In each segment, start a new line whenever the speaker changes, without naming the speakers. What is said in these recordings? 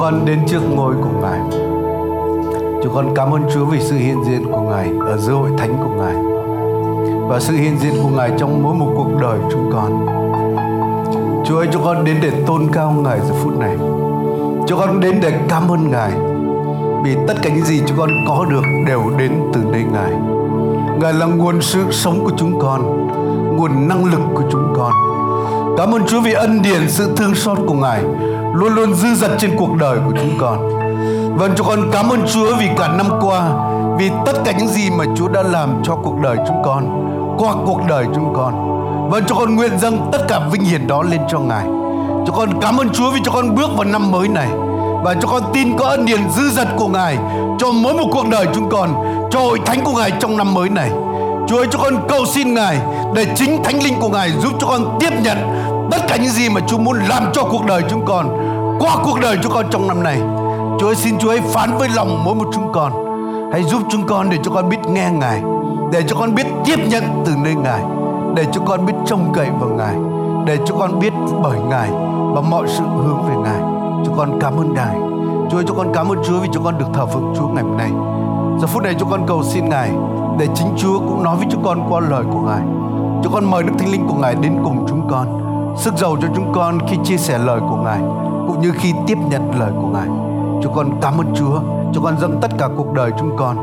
con đến trước ngôi của Ngài. Chúng con cảm ơn Chúa vì sự hiện diện của Ngài ở giữa hội thánh của Ngài và sự hiện diện của Ngài trong mỗi một cuộc đời chúng con. Chúa ơi, chúng con đến để tôn cao Ngài giờ phút này. Chúng con đến để cảm ơn Ngài vì tất cả những gì chúng con có được đều đến từ nơi Ngài. Ngài là nguồn sự sống của chúng con, nguồn năng lực của chúng con. Cảm ơn Chúa vì ân điển sự thương xót của Ngài luôn luôn dư dật trên cuộc đời của chúng con. Vâng, chúng con cảm ơn Chúa vì cả năm qua, vì tất cả những gì mà Chúa đã làm cho cuộc đời chúng con, qua cuộc đời chúng con. Vâng, cho con nguyện dâng tất cả vinh hiển đó lên cho Ngài. Cho con cảm ơn Chúa vì cho con bước vào năm mới này và cho con tin có ân điển dư dật của Ngài cho mỗi một cuộc đời chúng con, cho hội thánh của Ngài trong năm mới này. Chúa ơi cho con cầu xin Ngài để chính Thánh Linh của Ngài giúp cho con tiếp nhận tất cả những gì mà Chúa muốn làm cho cuộc đời chúng con qua cuộc đời chúng con trong năm này. Chúa ơi xin Chúa hãy phán với lòng mỗi một chúng con. Hãy giúp chúng con để cho con biết nghe Ngài, để cho con biết tiếp nhận từ nơi Ngài, để cho con biết trông cậy vào Ngài, để cho con biết bởi Ngài và mọi sự hướng về Ngài. Chúng con cảm ơn Ngài. Chúa ơi, cho con cảm ơn Chúa vì cho con được thờ phượng Chúa ngày hôm nay. Giờ phút này chúng con cầu xin Ngài để chính Chúa cũng nói với chúng con qua lời của Ngài. Chúng con mời Đức Thánh Linh của Ngài đến cùng chúng con, sức giàu cho chúng con khi chia sẻ lời của Ngài, cũng như khi tiếp nhận lời của Ngài. Chúng con cảm ơn Chúa, chúng con dâng tất cả cuộc đời chúng con.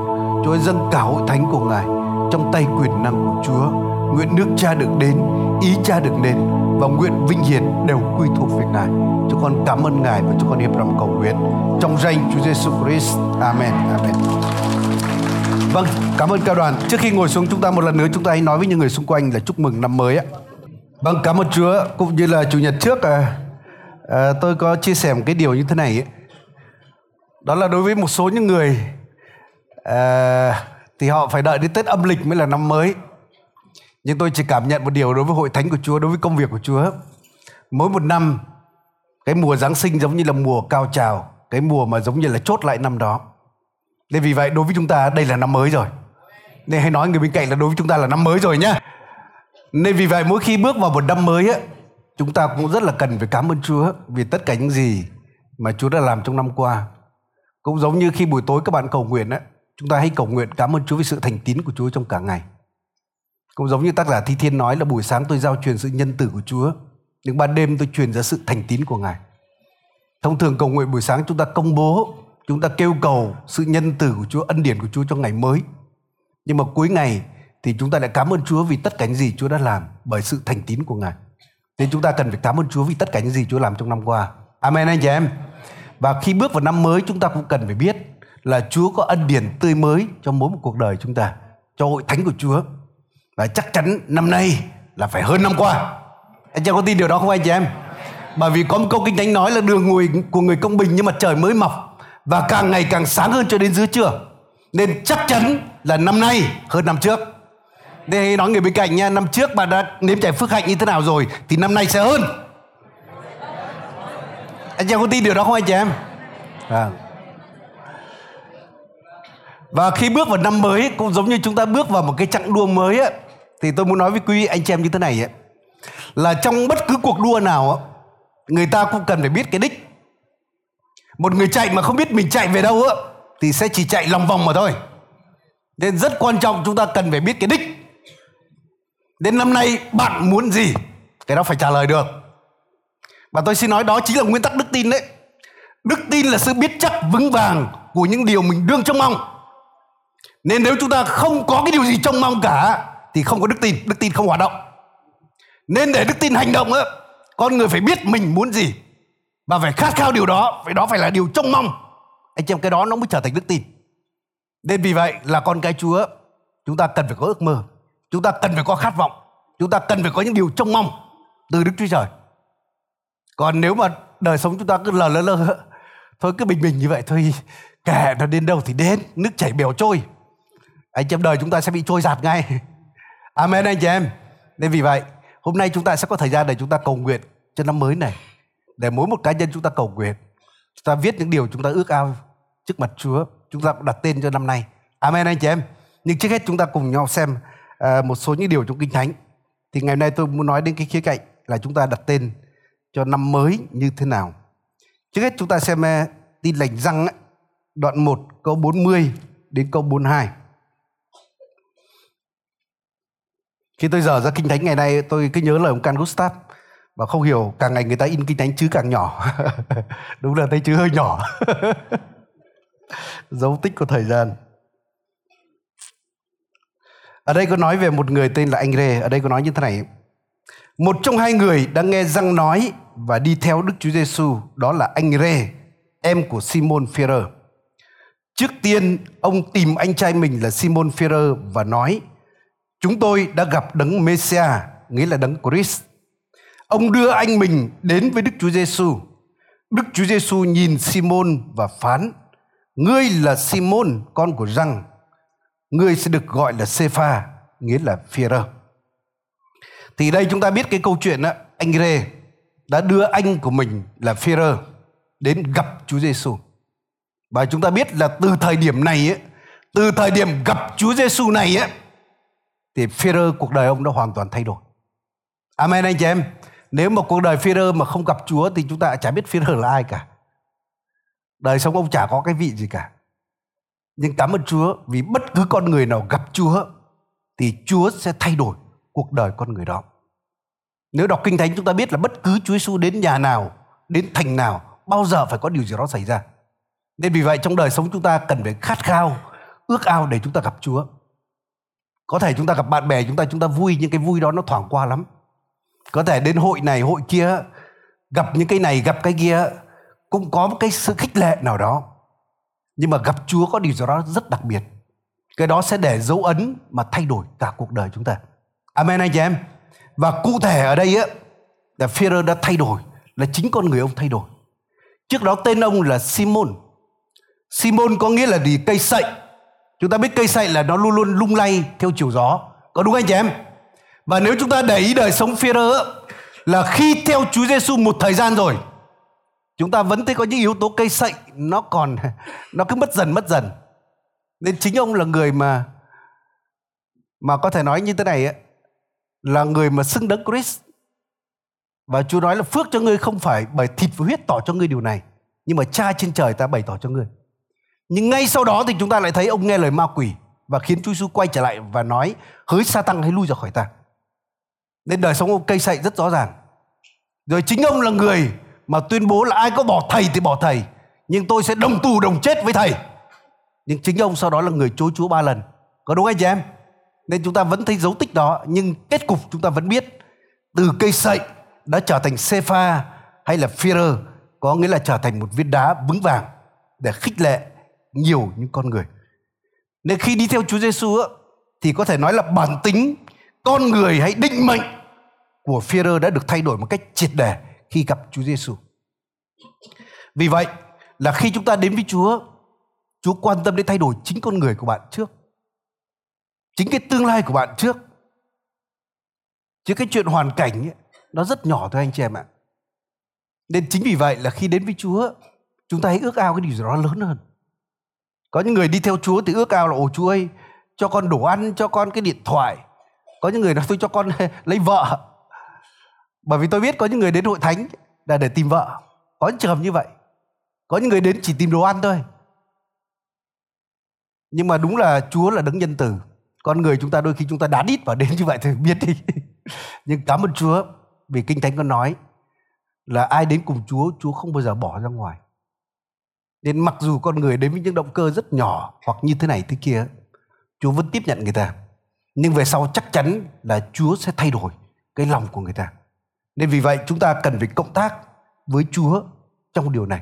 Chúa ơi, dâng cả hội thánh của Ngài trong tay quyền năng của Chúa. Nguyện nước Cha được đến, ý Cha được đến và nguyện vinh hiển đều quy thuộc về Ngài. Chúng con cảm ơn Ngài và chúng con hiệp lòng cầu nguyện trong danh Chúa Giêsu Christ. Amen. Amen. Vâng, cảm ơn cao đoàn. Trước khi ngồi xuống chúng ta một lần nữa chúng ta hãy nói với những người xung quanh là chúc mừng năm mới ạ. Vâng, cảm ơn Chúa. Cũng như là chủ nhật trước à, à, tôi có chia sẻ một cái điều như thế này ấy. Đó là đối với một số những người à, thì họ phải đợi đến Tết âm lịch mới là năm mới. Nhưng tôi chỉ cảm nhận một điều đối với hội thánh của Chúa, đối với công việc của Chúa. Mỗi một năm cái mùa Giáng sinh giống như là mùa cao trào, cái mùa mà giống như là chốt lại năm đó nên vì vậy đối với chúng ta đây là năm mới rồi. Nên hãy nói người bên cạnh là đối với chúng ta là năm mới rồi nhá. Nên vì vậy mỗi khi bước vào một năm mới ấy chúng ta cũng rất là cần phải cảm ơn Chúa vì tất cả những gì mà Chúa đã làm trong năm qua. Cũng giống như khi buổi tối các bạn cầu nguyện á, chúng ta hãy cầu nguyện cảm ơn Chúa vì sự thành tín của Chúa trong cả ngày. Cũng giống như tác giả Thi Thiên nói là buổi sáng tôi giao truyền sự nhân tử của Chúa, nhưng ban đêm tôi truyền ra sự thành tín của Ngài. Thông thường cầu nguyện buổi sáng chúng ta công bố chúng ta kêu cầu sự nhân từ của Chúa, ân điển của Chúa cho ngày mới. Nhưng mà cuối ngày thì chúng ta lại cảm ơn Chúa vì tất cả những gì Chúa đã làm bởi sự thành tín của Ngài. Nên chúng ta cần phải cảm ơn Chúa vì tất cả những gì Chúa làm trong năm qua. Amen anh chị em. Và khi bước vào năm mới chúng ta cũng cần phải biết là Chúa có ân điển tươi mới cho mỗi một cuộc đời chúng ta, cho hội thánh của Chúa. Và chắc chắn năm nay là phải hơn năm qua. Anh chị có tin điều đó không anh chị em? Bởi vì có một câu kinh thánh nói là đường ngồi của người công bình nhưng mà trời mới mọc và càng ngày càng sáng hơn cho đến giữa trưa nên chắc chắn là năm nay hơn năm trước Thế nói người bên cạnh nha năm trước bà đã nếm trải phước hạnh như thế nào rồi thì năm nay sẽ hơn. Anh chị em có tin điều đó không anh chị em? À. và khi bước vào năm mới cũng giống như chúng ta bước vào một cái chặng đua mới ấy, thì tôi muốn nói với quý vị anh chị em như thế này ấy, là trong bất cứ cuộc đua nào người ta cũng cần phải biết cái đích. Một người chạy mà không biết mình chạy về đâu ấy, thì sẽ chỉ chạy lòng vòng mà thôi. Nên rất quan trọng chúng ta cần phải biết cái đích đến năm nay, bạn muốn gì? Cái đó phải trả lời được. Và tôi xin nói đó chính là nguyên tắc đức tin đấy. Đức tin là sự biết chắc vững vàng của những điều mình đương trông mong. Nên nếu chúng ta không có cái điều gì trông mong cả, thì không có đức tin. Đức tin không hoạt động. Nên để đức tin hành động á, con người phải biết mình muốn gì. Và phải khát khao điều đó phải đó phải là điều trông mong. Anh chị em, cái đó nó mới trở thành đức tin. Nên vì vậy là con cái chúa, chúng ta cần phải có ước mơ chúng ta cần phải có khát vọng. Chúng ta cần phải có những điều trông mong từ đức chúa trời. Còn nếu mà đời sống chúng ta cứ lờ lơ lơ thôi cứ bình bình như vậy thôi, kể nó đến đâu thì đến, nước chảy bèo trôi. Anh chị em, đời chúng ta sẽ bị trôi giạt ngay. Amen, anh chị em. Nên vì vậy, hôm nay chúng ta sẽ có thời gian để chúng ta cầu nguyện cho năm mới này. Để mỗi một cá nhân chúng ta cầu nguyện, chúng ta viết những điều chúng ta ước ao trước mặt Chúa, chúng ta đặt tên cho năm nay. Amen, anh chị em. Nhưng trước hết chúng ta cùng nhau xem Ờ, một số những điều trong kinh thánh thì ngày hôm nay tôi muốn nói đến cái khía cạnh là chúng ta đặt tên cho năm mới như thế nào trước hết chúng ta xem ờ, tin lành răng đoạn 1 câu 40 đến câu 42. Khi tôi dở ra kinh thánh ngày nay, tôi cứ nhớ lời ông Can Gustav và không hiểu càng ngày người ta in kinh thánh chứ càng nhỏ. Đúng là thấy chứ hơi nhỏ. Dấu tích của thời gian. Ở đây có nói về một người tên là anh Rê. Ở đây có nói như thế này. Một trong hai người đã nghe răng nói và đi theo Đức Chúa Giêsu đó là anh Rê, em của Simon Führer. Trước tiên, ông tìm anh trai mình là Simon Führer và nói: "Chúng tôi đã gặp đấng messia nghĩa là đấng Christ." Ông đưa anh mình đến với Đức Chúa Giêsu. Đức Chúa Giêsu nhìn Simon và phán: "Ngươi là Simon, con của răng. Ngươi sẽ được gọi là Sepha, nghĩa là Führer." Thì đây chúng ta biết cái câu chuyện đó, anh Rê đã đưa anh của mình là Führer đến gặp Chúa Giêsu. Và chúng ta biết là từ thời điểm này ấy, từ thời điểm gặp Chúa Giêsu này ấy, thì Führer cuộc đời ông đã hoàn toàn thay đổi. Amen anh chị em. Nếu mà cuộc đời Führer mà không gặp Chúa thì chúng ta chả biết Führer là ai cả. Đời sống ông chả có cái vị gì cả. Nhưng cảm ơn Chúa vì bất cứ con người nào gặp Chúa thì Chúa sẽ thay đổi cuộc đời con người đó. Nếu đọc kinh thánh chúng ta biết là bất cứ Chúa Giêsu đến nhà nào, đến thành nào, bao giờ phải có điều gì đó xảy ra. Nên vì vậy trong đời sống chúng ta cần phải khát khao, ước ao để chúng ta gặp Chúa. Có thể chúng ta gặp bạn bè chúng ta chúng ta vui nhưng cái vui đó nó thoảng qua lắm. Có thể đến hội này hội kia gặp những cái này gặp cái kia cũng có một cái sự khích lệ nào đó. Nhưng mà gặp Chúa có điều gì đó rất đặc biệt. Cái đó sẽ để dấu ấn mà thay đổi cả cuộc đời chúng ta. Amen anh chị em. Và cụ thể ở đây á, là Peter đã thay đổi, là chính con người ông thay đổi. Trước đó tên ông là Simon. Simon có nghĩa là gì? Cây sậy. Chúng ta biết cây sậy là nó luôn luôn lung lay theo chiều gió. Có đúng anh chị em? Và nếu chúng ta để ý đời sống Führer là khi theo Chúa Giêsu một thời gian rồi chúng ta vẫn thấy có những yếu tố cây sậy nó còn nó cứ mất dần mất dần. Nên chính ông là người mà mà có thể nói như thế này ấy, là người mà xưng đấng Christ. Và Chúa nói là phước cho ngươi không phải bởi thịt và huyết tỏ cho ngươi điều này nhưng mà cha trên trời ta bày tỏ cho ngươi. Nhưng ngay sau đó thì chúng ta lại thấy ông nghe lời ma quỷ và khiến Chúa Giêsu quay trở lại và nói hỡi sa tăng hãy lui ra khỏi ta. Nên đời sống ông cây sậy rất rõ ràng. Rồi chính ông là người mà tuyên bố là ai có bỏ thầy thì bỏ thầy. Nhưng tôi sẽ đồng tù đồng chết với thầy. Nhưng chính ông sau đó là người chối Chúa ba lần. Có đúng anh chị em? Nên chúng ta vẫn thấy dấu tích đó, nhưng kết cục chúng ta vẫn biết. Từ cây sậy đã trở thành Sepha hay là Führer có nghĩa là trở thành một viên đá vững vàng để khích lệ nhiều những con người. Nên khi đi theo Chúa Giêsu thì có thể nói là bản tính con người hay định mệnh của Führer đã được thay đổi một cách triệt để khi gặp Chúa Giêsu. Vì vậy là khi chúng ta đến với Chúa, Chúa quan tâm đến thay đổi chính con người của bạn trước chính cái tương lai của bạn trước. Chứ cái chuyện hoàn cảnh ấy, nó rất nhỏ thôi anh chị em ạ. Nên chính vì vậy là khi đến với Chúa chúng ta hãy ước ao cái điều gì đó lớn hơn. Có những người đi theo Chúa thì ước ao là ồ Chúa ơi cho con đồ ăn cho con cái điện thoại. Có những người nói tôi cho con lấy vợ bởi vì tôi biết có những người đến hội thánh là để tìm vợ. Có những trường hợp như vậy. Có những người đến chỉ tìm đồ ăn thôi. Nhưng mà đúng là Chúa là đấng nhân từ. Con người chúng ta đôi khi chúng ta đá đít và đến như vậy thì biết đi. Nhưng cảm ơn chúa vì kinh thánh có nói là ai đến cùng chúa chúa không bao giờ bỏ ra ngoài. Nên mặc dù con người đến với những động cơ rất nhỏ hoặc như thế này thế kia, chúa vẫn tiếp nhận người ta. Nhưng về sau chắc chắn là chúa sẽ thay đổi cái lòng của người ta nên vì vậy chúng ta cần phải cộng tác với chúa trong điều này.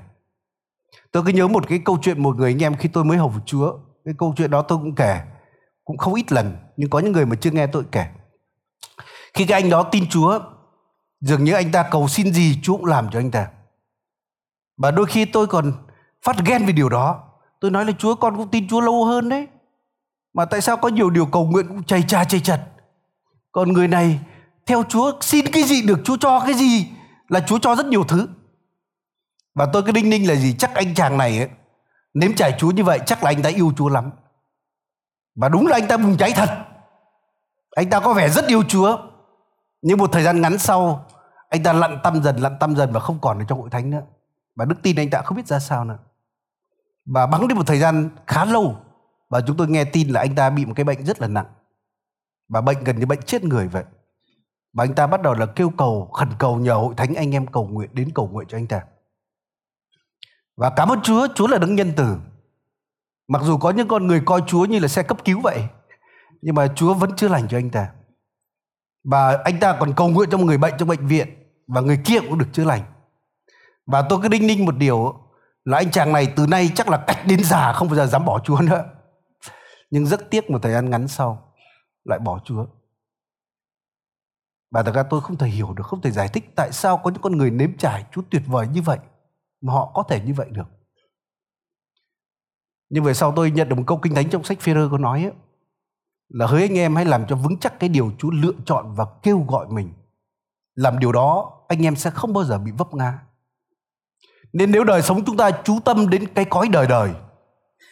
Tôi cứ nhớ một cái câu chuyện một người anh em khi tôi mới hầu chúa. Cái câu chuyện đó tôi cũng kể, cũng không ít lần, nhưng có những người mà chưa nghe tôi kể. Khi cái anh đó tin chúa, dường như anh ta cầu xin gì, chúa cũng làm cho anh ta. Và đôi khi tôi còn phát ghen về điều đó. Tôi nói là, chúa, con cũng tin chúa lâu hơn đấy. Mà tại sao có nhiều điều cầu nguyện cũng chày cha chày chật. Còn người này theo chúa xin cái gì được chúa cho cái gì là chúa cho rất nhiều thứ. Và tôi cứ đinh ninh là gì? Chắc anh chàng này ấy, nếm trải chúa như vậy chắc là anh ta yêu chúa lắm. Và đúng là anh ta bùng cháy thật. Anh ta có vẻ rất yêu chúa. Nhưng một thời gian ngắn sau anh ta lặn tâm dần lặn tâm dần và không còn ở trong hội thánh nữa. Và đức tin anh ta không biết ra sao nữa. Và bắn đi một thời gian khá lâu và chúng tôi nghe tin là anh ta bị một cái bệnh rất là nặng. Và bệnh gần như bệnh chết người vậy và anh ta bắt đầu là kêu cầu, khẩn cầu nhờ hội thánh anh em cầu nguyện, đến cầu nguyện cho anh ta. Và cảm ơn Chúa Chúa là đấng nhân từ. Mặc dù có những con người coi Chúa như là xe cấp cứu vậy, nhưng mà Chúa vẫn chữa lành cho anh ta. Và anh ta còn cầu nguyện cho một người bệnh trong bệnh viện, và người kia cũng được chữa lành. Và tôi cứ đinh ninh một điều, là anh chàng này từ nay chắc là cách đến già, không bao giờ dám bỏ Chúa nữa. Nhưng rất tiếc một thời gian ngắn sau, lại bỏ Chúa và thật ra tôi không thể hiểu được không thể giải thích tại sao có những con người nếm trải Chúa tuyệt vời như vậy mà họ có thể như vậy được nhưng về sau tôi nhận được một câu kinh thánh trong sách Phêrô có nói ấy, là hỡi anh em hãy làm cho vững chắc cái điều Chúa lựa chọn và kêu gọi mình. Làm điều đó anh em sẽ không bao giờ bị vấp ngã. Nên nếu đời sống chúng ta chú tâm đến cái cõi đời đời,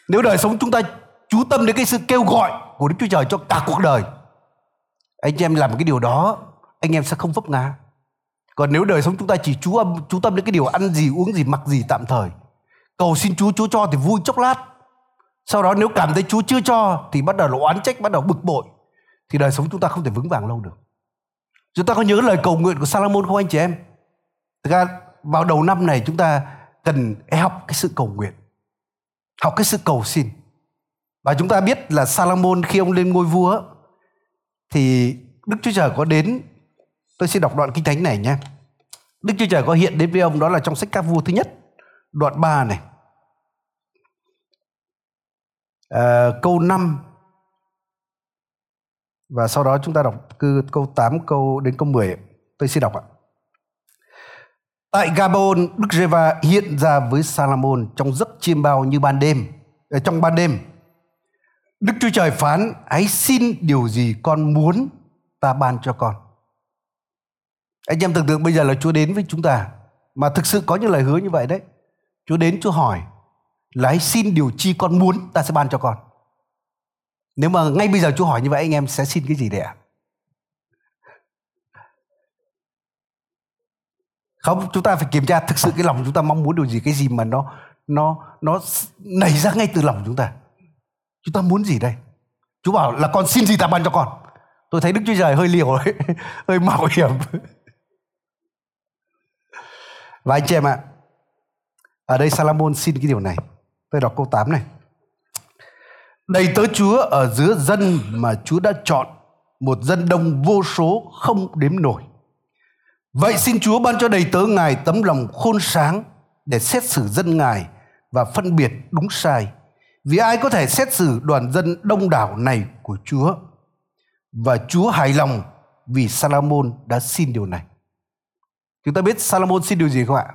nếu đời sống chúng ta chú tâm đến cái sự kêu gọi của Đức Chúa Trời cho cả cuộc đời, anh em làm cái điều đó, anh em sẽ không vấp ngã. Còn nếu đời sống chúng ta chỉ chú âm chú tâm đến cái điều ăn gì uống gì mặc gì tạm thời, cầu xin Chúa Chúa cho thì vui chốc lát, sau đó nếu cảm thấy Chúa chưa cho thì bắt đầu là oán trách, bắt đầu bực bội thì đời sống chúng ta không thể vững vàng lâu được. Chúng ta có nhớ lời cầu nguyện của Salomon không anh chị em? Thực ra vào đầu năm này chúng ta cần e học cái sự cầu nguyện. Học cái sự cầu xin. Và chúng ta biết là Salomon khi ông lên ngôi vua thì Đức Chúa Trời có đến tôi xin đọc đoạn kinh thánh này nhé. Đức Chúa Trời có hiện đến với ông đó là trong sách các vua thứ nhất đoạn 3 này À, câu 5 và sau đó chúng ta đọc cứ câu 8 câu đến câu 10 tôi xin đọc ạ Tại Gabon, Đức Reva hiện ra với Salomon trong giấc chiêm bao như ban đêm, ở trong ban đêm. Đức Chúa Trời phán, hãy xin điều gì con muốn ta ban cho con. Anh em tưởng tượng bây giờ là Chúa đến với chúng ta, mà thực sự có những lời hứa như vậy đấy. Chúa đến, Chúa hỏi, là hãy xin điều chi con muốn ta sẽ ban cho con? Nếu mà ngay bây giờ chúa hỏi như vậy anh em sẽ xin cái gì đấy ạ? Không chúng ta phải kiểm tra thực sự cái lòng chúng ta mong muốn điều gì cái gì mà nó nó nó nảy ra ngay từ lòng chúng ta. Chúng ta muốn gì đây? Chúa bảo là con xin gì ta ban cho con? Tôi thấy đức chúa trời hơi liều ấy hơi mạo hiểm và anh chị em ạ ở đây Salomon xin cái điều này Tôi đọc câu 8 này. Đầy tớ Chúa ở giữa dân mà Chúa đã chọn, một dân đông vô số không đếm nổi. Vậy xin Chúa ban cho đầy tớ Ngài tấm lòng khôn sáng để xét xử dân Ngài và phân biệt đúng sai. Vì ai có thể xét xử đoàn dân đông đảo này của Chúa? Và Chúa hài lòng vì Salomon đã xin điều này. Chúng ta biết Salomon xin điều gì không ạ?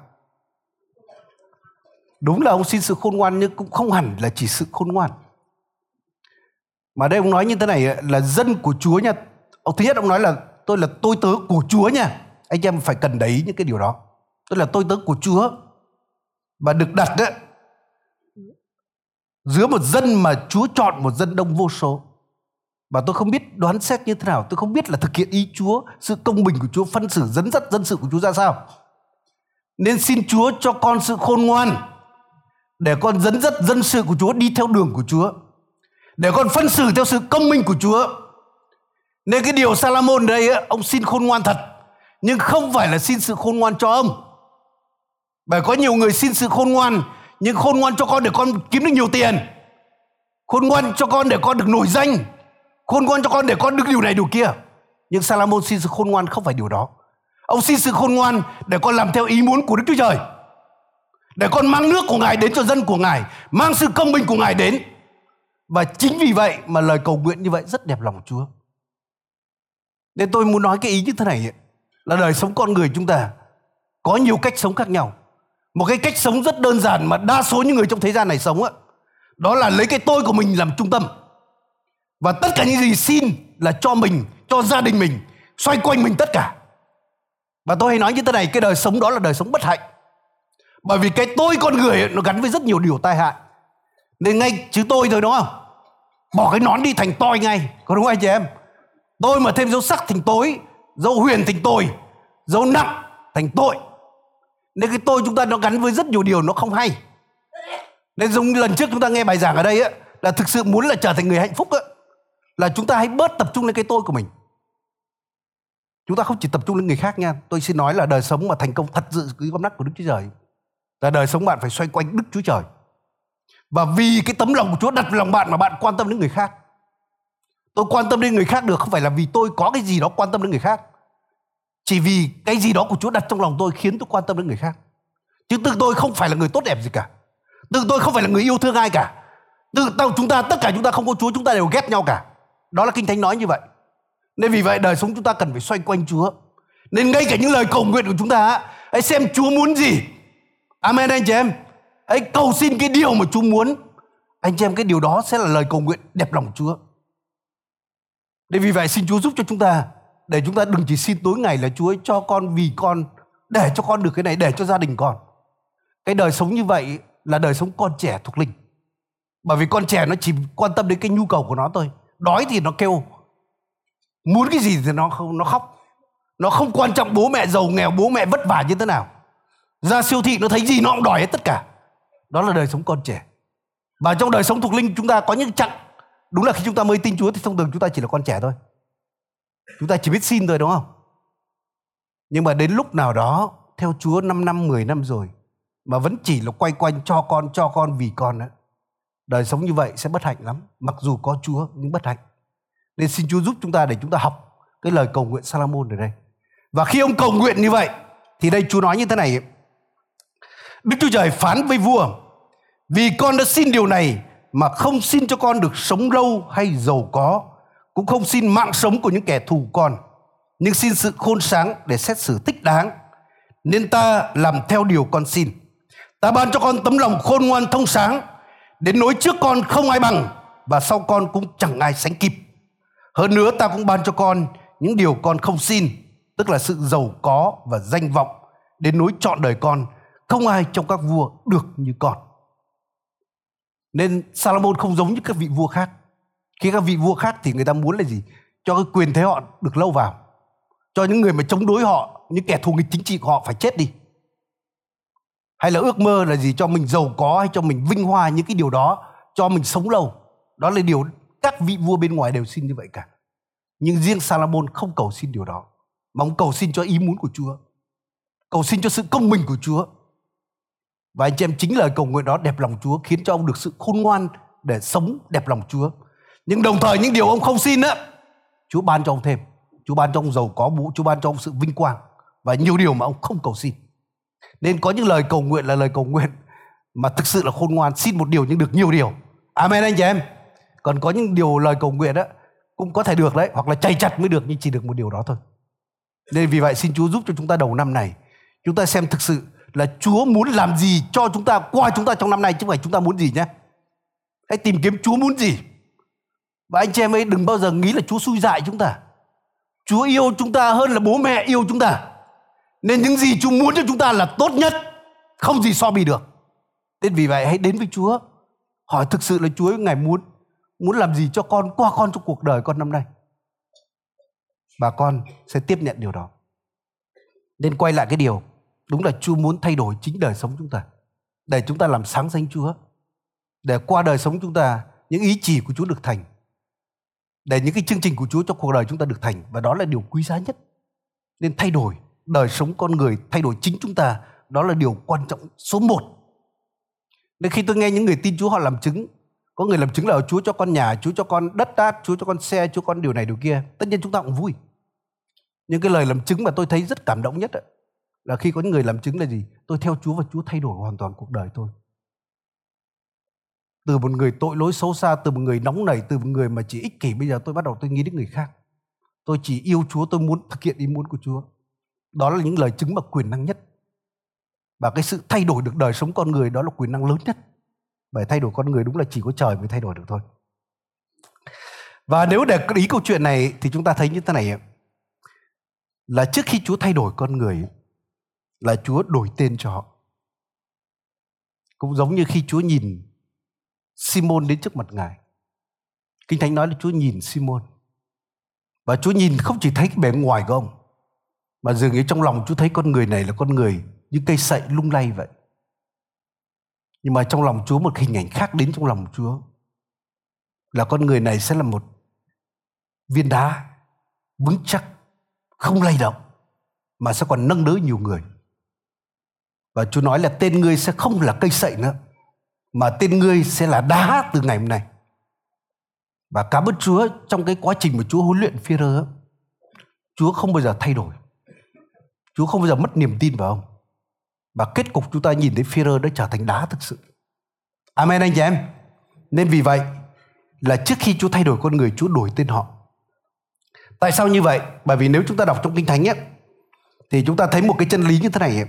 đúng là ông xin sự khôn ngoan nhưng cũng không hẳn là chỉ sự khôn ngoan. Mà đây ông nói như thế này là dân của Chúa nha. Ông, thứ nhất ông nói là tôi là tôi tớ của Chúa nha. Anh em phải cần đấy những cái điều đó. Tôi là tôi tớ của Chúa. Và được đặt đấy giữa một dân mà Chúa chọn một dân đông vô số và tôi không biết đoán xét như thế nào, tôi không biết là thực hiện ý Chúa, sự công bình của Chúa, phân xử dẫn dắt dân sự của Chúa ra sao. Nên xin Chúa cho con sự khôn ngoan, để con dẫn dắt dân sự của Chúa đi theo đường của Chúa, để con phân xử theo sự công minh của Chúa. Nên cái điều Salomon đây ông xin khôn ngoan thật, nhưng không phải là xin sự khôn ngoan cho ông. Bởi có nhiều người xin sự khôn ngoan, nhưng khôn ngoan cho con để con kiếm được nhiều tiền. Khôn ngoan cho con để con được nổi danh khôn ngoan cho con để con được điều này điều kia nhưng Salomon xin sự khôn ngoan không phải điều đó ông xin sự khôn ngoan để con làm theo ý muốn của Đức Chúa Trời để con mang nước của Ngài đến cho dân của Ngài, mang sự công bình của Ngài đến. Và chính vì vậy mà lời cầu nguyện như vậy rất đẹp lòng Chúa. Nên tôi muốn nói cái ý như thế này là đời sống con người chúng ta có nhiều cách sống khác nhau. Một cái cách sống rất đơn giản mà đa số những người trong thế gian này sống đó là lấy cái tôi của mình làm trung tâm. Và tất cả những gì xin là cho mình, cho gia đình mình, xoay quanh mình tất cả. Và tôi hay nói như thế này, cái đời sống đó là đời sống bất hạnh. Bởi vì cái tôi con người ấy, nó gắn với rất nhiều điều tai hại. Nên ngay chứ tôi thôi đúng không? Bỏ cái nón đi thành tôi ngay có đúng không anh chị em? Tôi mà thêm dấu sắc thành tối dấu huyền thành tôi dấu nặng thành tội. Nên cái tôi chúng ta nó gắn với rất nhiều điều nó không hay. Nên giống lần trước chúng ta nghe bài giảng ở đây á là thực sự muốn là trở thành người hạnh phúc ấy, là chúng ta hãy bớt tập trung lên cái tôi của mình. Chúng ta không chỉ tập trung lên người khác nha. Tôi xin nói là đời sống mà thành công thật sự cái con mắt của đức chúa trời. Là đời sống bạn phải xoay quanh đức chúa trời. Và vì cái tấm lòng của chúa, đặt vào lòng bạn mà bạn quan tâm đến người khác. Tôi quan tâm đến người khác được không phải là vì tôi có cái gì đó quan tâm đến người khác. Chỉ vì cái gì đó của chúa đặt trong lòng tôi khiến tôi quan tâm đến người khác. Chứ tự tôi không phải là người tốt đẹp gì cả. Tự tôi không phải là người yêu thương ai cả. Tự tao, chúng ta, tất cả chúng ta không có chúa, chúng ta đều ghét nhau cả đó là kinh thánh nói như vậy. Nên vì vậy đời sống chúng ta cần phải xoay quanh chúa. Nên ngay cả những lời cầu nguyện của chúng ta hãy xem chúa muốn gì. Amen, anh chị em. Hãy cầu xin cái điều mà chúa muốn. Anh chị em, cái điều đó sẽ là lời cầu nguyện đẹp lòng chúa. Nên vì vậy xin chúa giúp cho chúng ta, để chúng ta đừng chỉ xin tối ngày là chúa cho con vì con, để cho con được cái này, để cho gia đình con. Cái đời sống như vậy là đời sống con trẻ thuộc linh. Bởi vì con trẻ nó chỉ quan tâm đến cái nhu cầu của nó thôi đói thì nó kêu muốn cái gì thì nó không nó khóc. Nó không quan trọng bố mẹ giàu nghèo bố mẹ vất vả như thế nào. Ra siêu thị nó thấy gì nó cũng đòi hết tất cả. Đó là đời sống con trẻ. Và trong đời sống thuộc linh chúng ta có những chặng đúng là khi chúng ta mới tin chúa thì thông thường chúng ta chỉ là con trẻ thôi. Chúng ta chỉ biết xin thôi đúng không? Nhưng mà đến lúc nào đó theo chúa 5 năm 10 năm rồi mà vẫn chỉ là quay quanh cho con cho con vì con ấy, đời sống như vậy sẽ bất hạnh lắm, mặc dù có chúa nhưng bất hạnh. Nên xin chúa giúp chúng ta để chúng ta học cái lời cầu nguyện Salomon ở đây. Và khi ông cầu nguyện như vậy, thì đây chúa nói như thế này. Đức chúa trời phán với vua, vì con đã xin điều này mà không xin cho con được sống lâu hay giàu có, cũng không xin mạng sống của những kẻ thù con, nhưng xin sự khôn sáng để xét xử thích đáng. Nên ta làm theo điều con xin. Ta ban cho con tấm lòng khôn ngoan thông sáng đến nối trước con không ai bằng và sau con cũng chẳng ai sánh kịp. Hơn nữa ta cũng ban cho con những điều con không xin, tức là sự giàu có và danh vọng. Đến nối trọn đời con, không ai trong các vua được như con. Nên Salomon không giống như các vị vua khác. Khi các vị vua khác thì người ta muốn là gì? Cho cái quyền thế họ được lâu vào. Cho những người mà chống đối họ, những kẻ thù nghịch chính trị của họ phải chết đi hay là ước mơ là gì? Cho mình giàu có hay cho mình vinh hoa, những cái điều đó, cho mình sống lâu. Đó là điều các vị vua bên ngoài đều xin như vậy cả. Nhưng riêng Salomon không cầu xin điều đó, mà ông cầu xin cho ý muốn của Chúa, cầu xin cho sự công bình của Chúa. Và anh chị em, chính lời cầu nguyện đó đẹp lòng Chúa, khiến cho ông được sự khôn ngoan để sống đẹp lòng Chúa. Nhưng đồng thời những điều ông không xin á, Chúa ban cho ông thêm, Chúa ban cho ông giàu có vũ Chúa ban cho ông sự vinh quang và nhiều điều mà ông không cầu xin nên có những lời cầu nguyện là lời cầu nguyện mà thực sự là khôn ngoan, xin một điều nhưng được nhiều điều. Amen anh chị em. Còn có những điều lời cầu nguyện đó cũng có thể được đấy, hoặc là chay chặt mới được, nhưng chỉ được một điều đó thôi. Nên vì vậy xin Chúa giúp cho chúng ta đầu năm này. Chúng ta xem thực sự là Chúa muốn làm gì cho chúng ta, qua chúng ta trong năm nay, chứ không phải chúng ta muốn gì nhé. Hãy tìm kiếm Chúa muốn gì. Và anh chị em ấy đừng bao giờ nghĩ là Chúa xui dại chúng ta. Chúa yêu chúng ta hơn là bố mẹ yêu chúng ta nên những gì Chúa muốn cho chúng ta là tốt nhất, không gì so bì được. Nên vì vậy hãy đến với Chúa, hỏi thực sự là Chúa ngài muốn muốn làm gì cho con, qua con trong cuộc đời con năm nay? Bà con sẽ tiếp nhận điều đó. Nên quay lại cái điều, đúng là Chúa muốn thay đổi chính đời sống chúng ta, để chúng ta làm sáng danh Chúa, để qua đời sống chúng ta, những ý chỉ của Chúa được thành, để những cái chương trình của Chúa cho cuộc đời chúng ta được thành, và đó là điều quý giá nhất. Nên thay đổi đời sống con người thay đổi chính chúng ta, đó là điều quan trọng số một. Nên khi tôi nghe những người tin Chúa họ làm chứng, có người làm chứng là ờ, Chúa cho con nhà, Chúa cho con đất đát, Chúa cho con xe, Chúa cho con điều này điều kia. Tất nhiên chúng ta cũng vui. Những cái lời làm chứng mà tôi thấy rất cảm động nhất là khi có những người làm chứng là gì? Tôi theo Chúa và Chúa thay đổi hoàn toàn cuộc đời tôi. Từ một người tội lỗi xấu xa, từ một người nóng nảy, từ một người mà chỉ ích kỷ, bây giờ tôi bắt đầu tôi nghĩ đến người khác. Tôi chỉ yêu Chúa, tôi muốn thực hiện ý muốn của Chúa đó là những lời chứng mà quyền năng nhất. Và cái sự thay đổi được đời sống con người đó là quyền năng lớn nhất. Bởi thay đổi con người đúng là chỉ có trời mới thay đổi được thôi. Và nếu để ý câu chuyện này thì chúng ta thấy như thế này là trước khi Chúa thay đổi con người, là Chúa đổi tên cho họ. Cũng giống như khi Chúa nhìn Simon đến trước mặt Ngài. Kinh Thánh nói là Chúa nhìn Simon. Và Chúa nhìn không chỉ thấy cái bề ngoài của ông mà dường như trong lòng Chúa thấy con người này là con người như cây sậy lung lay vậy. Nhưng mà trong lòng Chúa, một hình ảnh khác đến trong lòng Chúa. Là con người này sẽ là một viên đá vững chắc, không lay động, mà sẽ còn nâng đỡ nhiều người. Và Chúa nói là tên ngươi sẽ không là cây sậy nữa, mà tên ngươi sẽ là đá từ ngày hôm nay. Và cảm ơn Chúa trong cái quá trình mà Chúa huấn luyện phi rơ Chúa không bao giờ thay đổi. Chúa không bao giờ mất niềm tin vào ông. Và kết cục chúng ta nhìn thấy Führer đã trở thành đá thực sự. Amen anh chị em. Nên vì vậy là trước khi Chúa thay đổi con người Chúa đổi tên họ. Tại sao như vậy? Bởi vì nếu chúng ta đọc trong kinh thánh ấy, thì chúng ta thấy một cái chân lý như thế này ấy,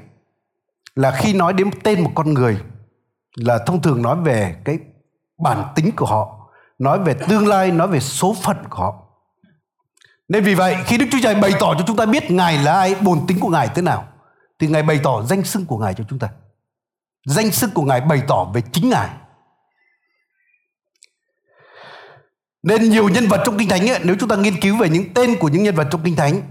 là khi nói đến tên một con người là thông thường nói về cái bản tính của họ nói về tương lai nói về số phận của họ nên vì vậy khi Đức Chúa Trời bày tỏ cho chúng ta biết Ngài là ai, bồn tính của Ngài thế nào thì Ngài bày tỏ danh xưng của Ngài cho chúng ta. Danh xưng của Ngài bày tỏ về chính Ngài. Nên nhiều nhân vật trong Kinh Thánh ấy, nếu chúng ta nghiên cứu về những tên của những nhân vật trong Kinh Thánh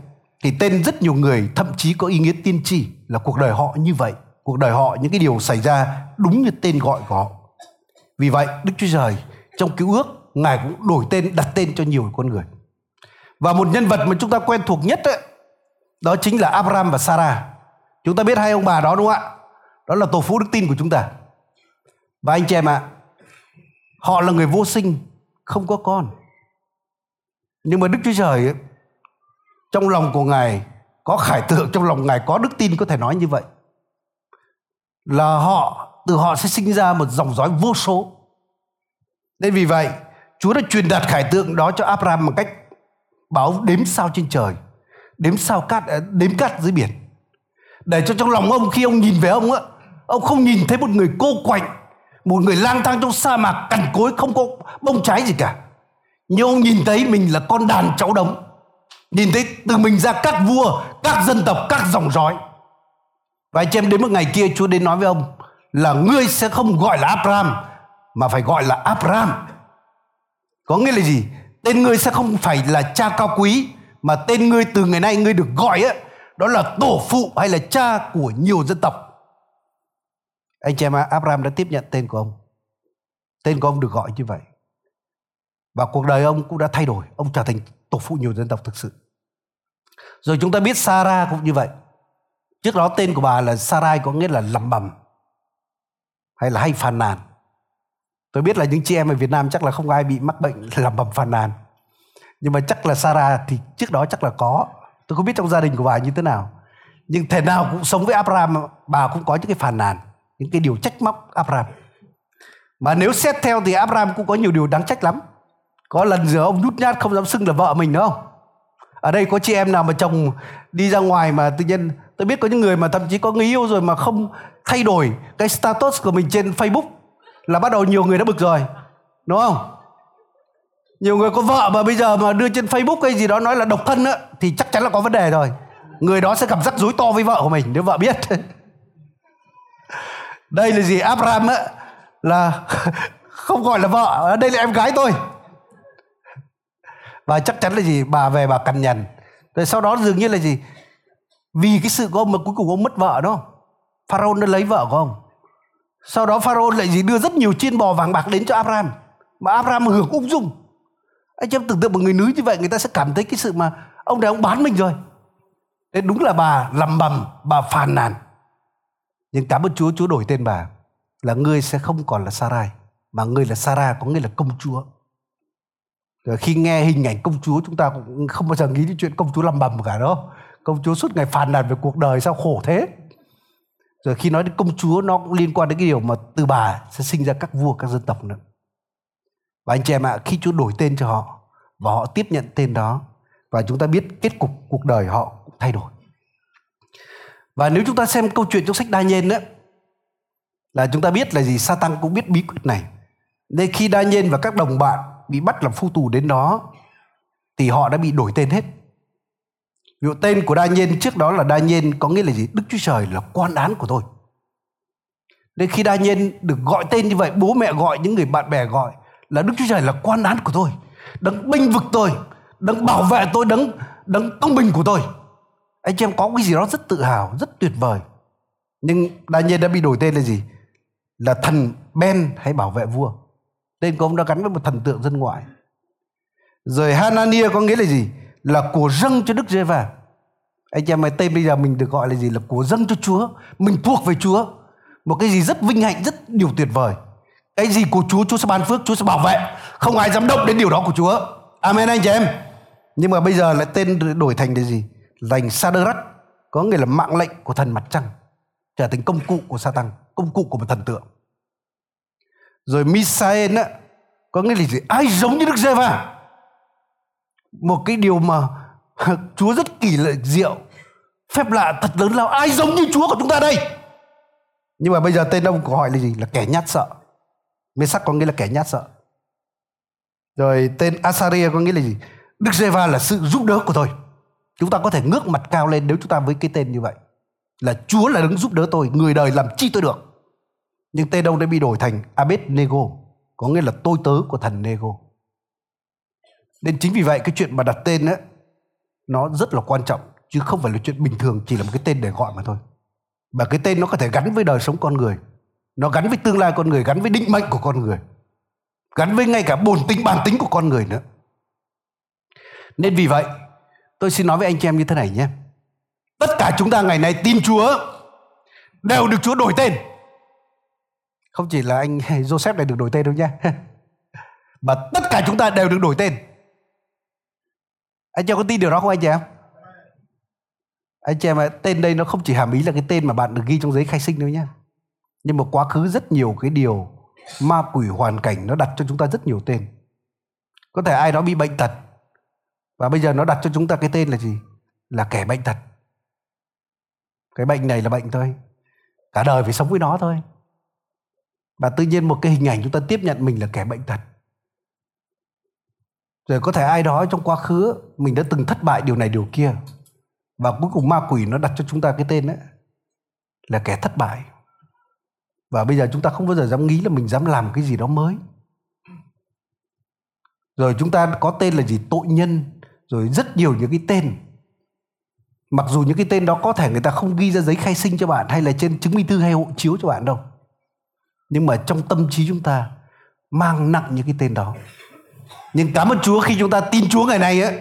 thì tên rất nhiều người thậm chí có ý nghĩa tiên tri là cuộc đời họ như vậy. Cuộc đời họ những cái điều xảy ra đúng như tên gọi của họ. Vì vậy Đức Chúa Trời trong cứu ước Ngài cũng đổi tên đặt tên cho nhiều con người. Và một nhân vật mà chúng ta quen thuộc nhất ấy, đó chính là Abraham và Sarah. Chúng ta biết hai ông bà đó đúng không ạ? Đó là tổ phụ đức tin của chúng ta. Và anh chị em ạ, họ là người vô sinh, không có con. Nhưng mà Đức Chúa Trời ấy, trong lòng của Ngài có khải tượng trong lòng Ngài có đức tin có thể nói như vậy. Là họ từ họ sẽ sinh ra một dòng dõi vô số. Nên vì vậy, Chúa đã truyền đạt khải tượng đó cho Abraham bằng cách báo đếm sao trên trời, đếm sao cát ờ, đếm cát dưới biển. Để cho trong lòng ông khi ông nhìn về ông á ông không nhìn thấy một người cô quạnh một người lang thang trong sa mạc cằn cối không có bông trái gì cả. Nhưng ông nhìn thấy mình là con đàn cháu đống nhìn thấy từ mình ra các vua các dân tộc các dòng dõi. Và anh chị em đến một ngày kia Chúa đến nói với ông là ngươi sẽ không gọi là Abraham mà phải gọi là Abraham. Có nghĩa là gì? Tên ngươi sẽ không phải là cha cao quý, mà tên ngươi từ ngày nay ngươi được gọi á, đó là tổ phụ hay là cha của nhiều dân tộc. Anh chị em Abraham đã tiếp nhận tên của ông. Tên của ông được gọi như vậy. Và cuộc đời ông cũng đã thay đổi, ông trở thành tổ phụ nhiều dân tộc thực sự. Rồi chúng ta biết Sarah cũng như vậy. Trước đó tên của bà là Sarai có nghĩa là lầm bầm hay là hay phàn nàn tôi biết là những chị em ở Việt Nam chắc là không ai bị mắc bệnh làm bầm phàn nàn. Nhưng mà chắc là Sarah thì trước đó chắc là có. Tôi không biết trong gia đình của bà như thế nào. Nhưng thể nào cũng sống với Abraham, bà cũng có những cái phàn nàn, những cái điều trách móc Abraham. Mà nếu xét theo thì Abraham cũng có nhiều điều đáng trách lắm. Có lần giờ ông nhút nhát không dám xưng là vợ mình đâu ở đây có chị em nào mà chồng đi ra ngoài mà tự nhiên, tôi biết có những người mà thậm chí có người yêu rồi mà không thay đổi cái status của mình trên Facebook là bắt đầu nhiều người đã bực rồi, đúng không? Nhiều người có vợ mà bây giờ mà đưa trên Facebook hay gì đó nói là độc thân á, thì chắc chắn là có vấn đề rồi. Người đó sẽ gặp rắc rối to với vợ của mình, nếu vợ biết. Đây là gì? Abraham á, là không gọi là vợ đây là em gái tôi. Và chắc chắn là gì? Bà về bà cằn nhằn. Rồi sau đó dường như là gì? Vì cái sự của ông mà cuối cùng ông mất vợ đó Pharaoh đã lấy vợ của ông sau đó Pharaoh lại gì? Đưa rất nhiều chiên bò vàng bạc đến cho Abraham, mà Abraham hưởng ung dung. Anh em tưởng tượng một người nữ như vậy, người ta sẽ cảm thấy cái sự mà ông này ông bán mình rồi. Đấy đúng là bà lầm bầm, bà phàn nàn. Nhưng cảm ơn Chúa Chúa đổi tên bà, là ngươi sẽ không còn là Sarai, mà ngươi là Sarah có nghĩa là công chúa. Rồi khi nghe hình ảnh công chúa, chúng ta cũng không bao giờ nghĩ đến chuyện công chúa lầm bầm cả đó công chúa suốt ngày phàn nàn về cuộc đời, sao khổ thế? Rồi khi nói đến công chúa nó cũng liên quan đến cái điều mà từ bà sẽ sinh ra các vua các dân tộc nữa và anh chị em ạ, khi Chúa đổi tên cho họ và họ tiếp nhận tên đó và chúng ta biết kết cục cuộc đời họ cũng thay đổi. Và nếu chúng ta xem câu chuyện trong sách Đa Nhiên đấy là chúng ta biết là gì Satan cũng biết bí quyết này. Nên khi Đa Nhiên và các đồng bạn bị bắt làm phu tù đến đó thì họ đã bị đổi tên hết. Ví dụ tên của Đa Nhiên trước đó là Đa Nhiên có nghĩa là gì? Đức Chúa Trời là quan án của tôi. Nên khi Đa Nhiên được gọi tên như vậy, bố mẹ gọi, những người bạn bè gọi là Đức Chúa Trời là quan án của tôi, đấng binh vực tôi, đấng bảo vệ tôi, đấng đấng công bình của tôi. Anh chị em có cái gì đó rất tự hào, rất tuyệt vời. Nhưng đa nhiên đã bị đổi tên là gì? là thần Ben hay bảo vệ vua. Tên của ông đã gắn với một thần tượng dân ngoại. Rồi Hanania có nghĩa là gì? Là của dâng cho Đức Giê-va. Anh em ơi, tên bây giờ mình được gọi là gì? Là của dâng cho Chúa. Mình thuộc về Chúa. Một cái gì rất vinh hạnh, rất điều tuyệt vời. Cái gì của Chúa, Chúa sẽ ban phước, Chúa sẽ bảo vệ. Không ai dám động đến điều đó của Chúa. Amen anh chị em. Nhưng mà bây giờ lại tên đổi thành là gì? Lành Sadrach có nghĩa là mạng lệnh của thần mặt trăng trở thành công cụ của sa tăng công cụ của một thần tượng. Rồi Misael á, có nghĩa là gì? Ai giống như Đức Giê-va? Một cái điều mà Chúa rất kỳ lạ diệu, phép lạ thật lớn lao. Ai giống như Chúa của chúng ta đây? Nhưng mà bây giờ tên ông của họ là gì? Là kẻ nhát sợ. Mê sắc có nghĩa là kẻ nhát sợ. Rồi tên Asaria có nghĩa là gì? Đức Giê-va là sự giúp đỡ của tôi. Chúng ta có thể ngước mặt cao lên nếu chúng ta với cái tên như vậy. Là Chúa là đứng giúp đỡ tôi, người đời làm chi tôi được. Nhưng tên ông đã bị đổi thành Abednego, có nghĩa là tôi tớ của thần Nego. Nên chính vì vậy cái chuyện mà đặt tên ấy, nó rất là quan trọng chứ không phải là chuyện bình thường chỉ là một cái tên để gọi mà thôi. Và cái tên nó có thể gắn với đời sống con người. Nó gắn với tương lai con người, gắn với định mệnh của con người. Gắn với ngay cả bổn tính bản tính của con người nữa. Nên vì vậy, tôi xin nói với anh chị em như thế này nhé. Tất cả chúng ta ngày nay tin Chúa đều được Chúa đổi tên. Không chỉ là anh Joseph này được đổi tên đâu nha. Mà tất cả chúng ta đều được đổi tên. Anh chị em có tin điều đó không anh chị em? Anh chị em tên đây nó không chỉ hàm ý là cái tên mà bạn được ghi trong giấy khai sinh đâu nhé. Nhưng mà quá khứ rất nhiều cái điều ma quỷ hoàn cảnh nó đặt cho chúng ta rất nhiều tên. Có thể ai đó bị bệnh tật, và bây giờ nó đặt cho chúng ta cái tên là gì? Là kẻ bệnh tật. Cái bệnh này là bệnh thôi. Cả đời phải sống với nó thôi. Và tự nhiên một cái hình ảnh chúng ta tiếp nhận mình là kẻ bệnh tật. Rồi có thể ai đó trong quá khứ mình đã từng thất bại điều này điều kia. Và cuối cùng ma quỷ nó đặt cho chúng ta cái tên đấy là kẻ thất bại. Và bây giờ chúng ta không bao giờ dám nghĩ là mình dám làm cái gì đó mới. Rồi chúng ta có tên là gì? Tội nhân. Rồi rất nhiều những cái tên. Mặc dù những cái tên đó có thể người ta không ghi ra giấy khai sinh cho bạn hay là trên chứng minh thư hay hộ chiếu cho bạn đâu. Nhưng mà trong tâm trí chúng ta mang nặng những cái tên đó. Nhưng cảm ơn Chúa khi chúng ta tin Chúa ngày nay ấy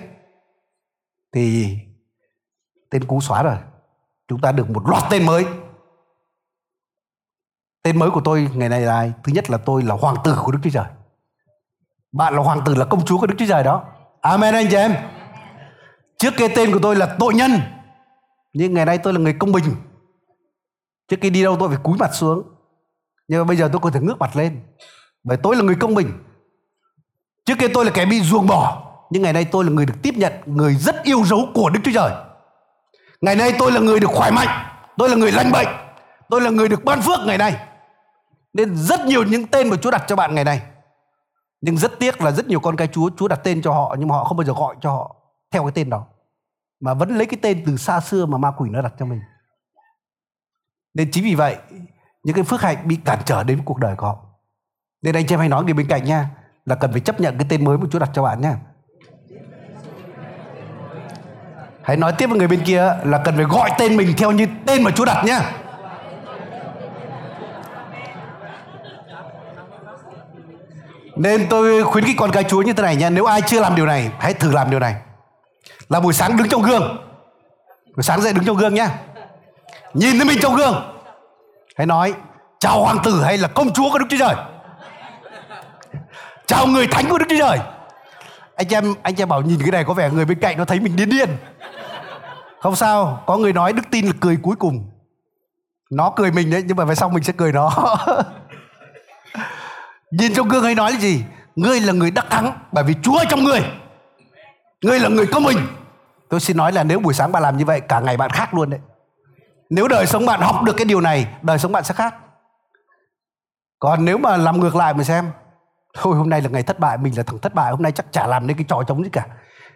thì tên cũ xóa rồi. Chúng ta được một loạt tên mới. Tên mới của tôi ngày nay là ai? Thứ nhất là tôi là hoàng tử của Đức Chúa Trời. Bạn là hoàng tử là công chúa của Đức Chúa Trời đó. Amen anh chị em. Trước kia tên của tôi là tội nhân. Nhưng ngày nay tôi là người công bình. Trước khi đi đâu tôi phải cúi mặt xuống. Nhưng mà bây giờ tôi có thể ngước mặt lên. Bởi tôi là người công bình. Trước kia tôi là kẻ bị ruồng bỏ. Nhưng ngày nay tôi là người được tiếp nhận, người rất yêu dấu của Đức Chúa Trời. Ngày nay tôi là người được khỏe mạnh, tôi là người lành bệnh, tôi là người được ban phước ngày nay. Nên rất nhiều những tên mà Chúa đặt cho bạn ngày nay. Nhưng rất tiếc là rất nhiều con cái Chúa, Chúa đặt tên cho họ nhưng mà họ không bao giờ gọi cho họ theo cái tên đó. Mà vẫn lấy cái tên từ xa xưa mà ma quỷ nó đặt cho mình. Nên chính vì vậy, những cái phước hạnh bị cản trở đến cuộc đời của họ. Nên anh chị em hay nói người bên cạnh nha, là cần phải chấp nhận cái tên mới mà Chúa đặt cho bạn nha. Hãy nói tiếp với người bên kia là cần phải gọi tên mình theo như tên mà Chúa đặt nhé. Nên tôi khuyến khích con cái Chúa như thế này nha Nếu ai chưa làm điều này, Hãy thử làm điều này. Là buổi sáng đứng trong gương. Buổi sáng dậy đứng trong gương nhá Nhìn thấy mình trong gương. Hãy nói, Chào hoàng tử hay là công chúa của Đức Chúa Trời? Chào người thánh của Đức Chúa Trời Anh em anh em bảo nhìn cái này có vẻ người bên cạnh nó thấy mình điên điên Không sao Có người nói đức tin là cười cuối cùng Nó cười mình đấy Nhưng mà về sau mình sẽ cười nó Nhìn trong gương hay nói là gì? Ngươi là người đắc thắng bởi vì Chúa trong người. Ngươi là người công bình. Tôi xin nói là nếu buổi sáng bạn làm như vậy cả ngày bạn khác luôn đấy. Nếu đời sống bạn học được cái điều này, đời sống bạn sẽ khác. Còn nếu mà làm ngược lại mà xem, thôi hôm nay là ngày thất bại, mình là thằng thất bại, hôm nay chắc chả làm nên cái trò chống gì cả.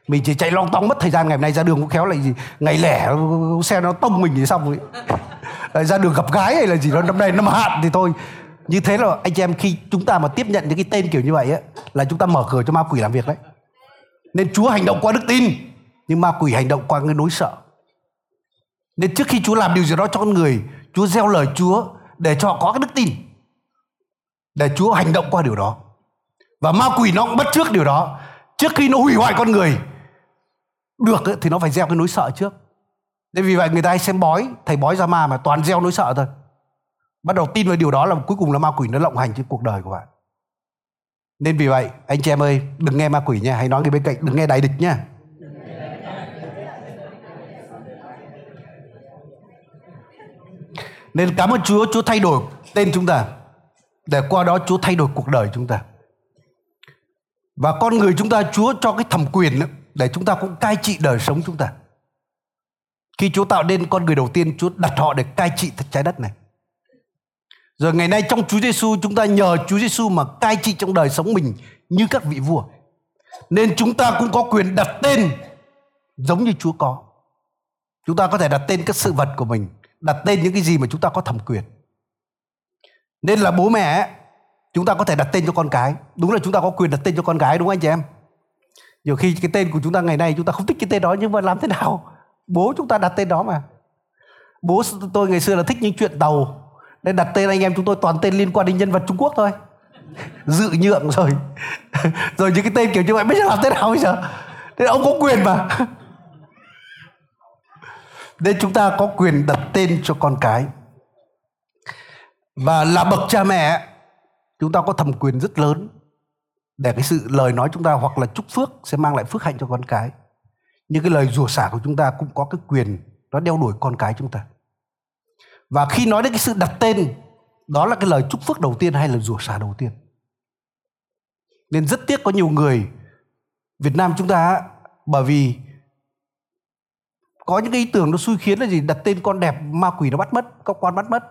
Mình chỉ chạy long tong mất thời gian ngày hôm nay ra đường cũng khéo lại gì, ngày lẻ xe nó tông mình thì xong rồi. ra đường gặp gái hay là gì đó năm nay năm hạn thì thôi như thế là anh chị em khi chúng ta mà tiếp nhận những cái tên kiểu như vậy ấy, là chúng ta mở cửa cho ma quỷ làm việc đấy nên chúa hành động qua đức tin nhưng ma quỷ hành động qua cái nỗi sợ nên trước khi chúa làm điều gì đó cho con người chúa gieo lời chúa để cho họ có cái đức tin để Chúa hành động qua điều đó. Và ma quỷ nó cũng bắt trước điều đó. Trước khi nó hủy hoại con người được thì nó phải gieo cái nỗi sợ trước. Nên vì vậy người ta hay xem bói, thầy bói ra ma mà toàn gieo nỗi sợ thôi. Bắt đầu tin vào điều đó là cuối cùng là ma quỷ nó lộng hành trên cuộc đời của bạn. Nên vì vậy, anh chị em ơi, đừng nghe ma quỷ nha, hãy nói người bên cạnh, đừng nghe đại địch nha. Nên cảm ơn Chúa, Chúa thay đổi tên chúng ta. Để qua đó Chúa thay đổi cuộc đời chúng ta. Và con người chúng ta Chúa cho cái thẩm quyền để chúng ta cũng cai trị đời sống chúng ta. Khi Chúa tạo nên con người đầu tiên, Chúa đặt họ để cai trị trái đất này. Rồi ngày nay trong Chúa Giêsu chúng ta nhờ Chúa Giêsu mà cai trị trong đời sống mình như các vị vua. Nên chúng ta cũng có quyền đặt tên giống như Chúa có. Chúng ta có thể đặt tên các sự vật của mình, đặt tên những cái gì mà chúng ta có thẩm quyền. Nên là bố mẹ chúng ta có thể đặt tên cho con cái. Đúng là chúng ta có quyền đặt tên cho con cái đúng không anh chị em? Nhiều khi cái tên của chúng ta ngày nay chúng ta không thích cái tên đó, nhưng mà làm thế nào? Bố chúng ta đặt tên đó mà. Bố tôi ngày xưa là thích những chuyện tàu nên đặt tên anh em chúng tôi toàn tên liên quan đến nhân vật Trung Quốc thôi dự nhượng rồi rồi những cái tên kiểu như vậy, bây giờ làm thế nào bây giờ nên ông có quyền mà nên chúng ta có quyền đặt tên cho con cái và là bậc cha mẹ chúng ta có thẩm quyền rất lớn để cái sự lời nói chúng ta hoặc là chúc phước sẽ mang lại phước hạnh cho con cái. Nhưng cái lời rủa xả của chúng ta cũng có cái quyền nó đeo đuổi con cái chúng ta. Và khi nói đến cái sự đặt tên, đó là cái lời chúc phước đầu tiên hay là rủa xả đầu tiên. Nên rất tiếc có nhiều người Việt Nam chúng ta bởi vì có những cái ý tưởng nó xui khiến là gì? Đặt tên con đẹp, ma quỷ nó bắt mất các con bắt mất.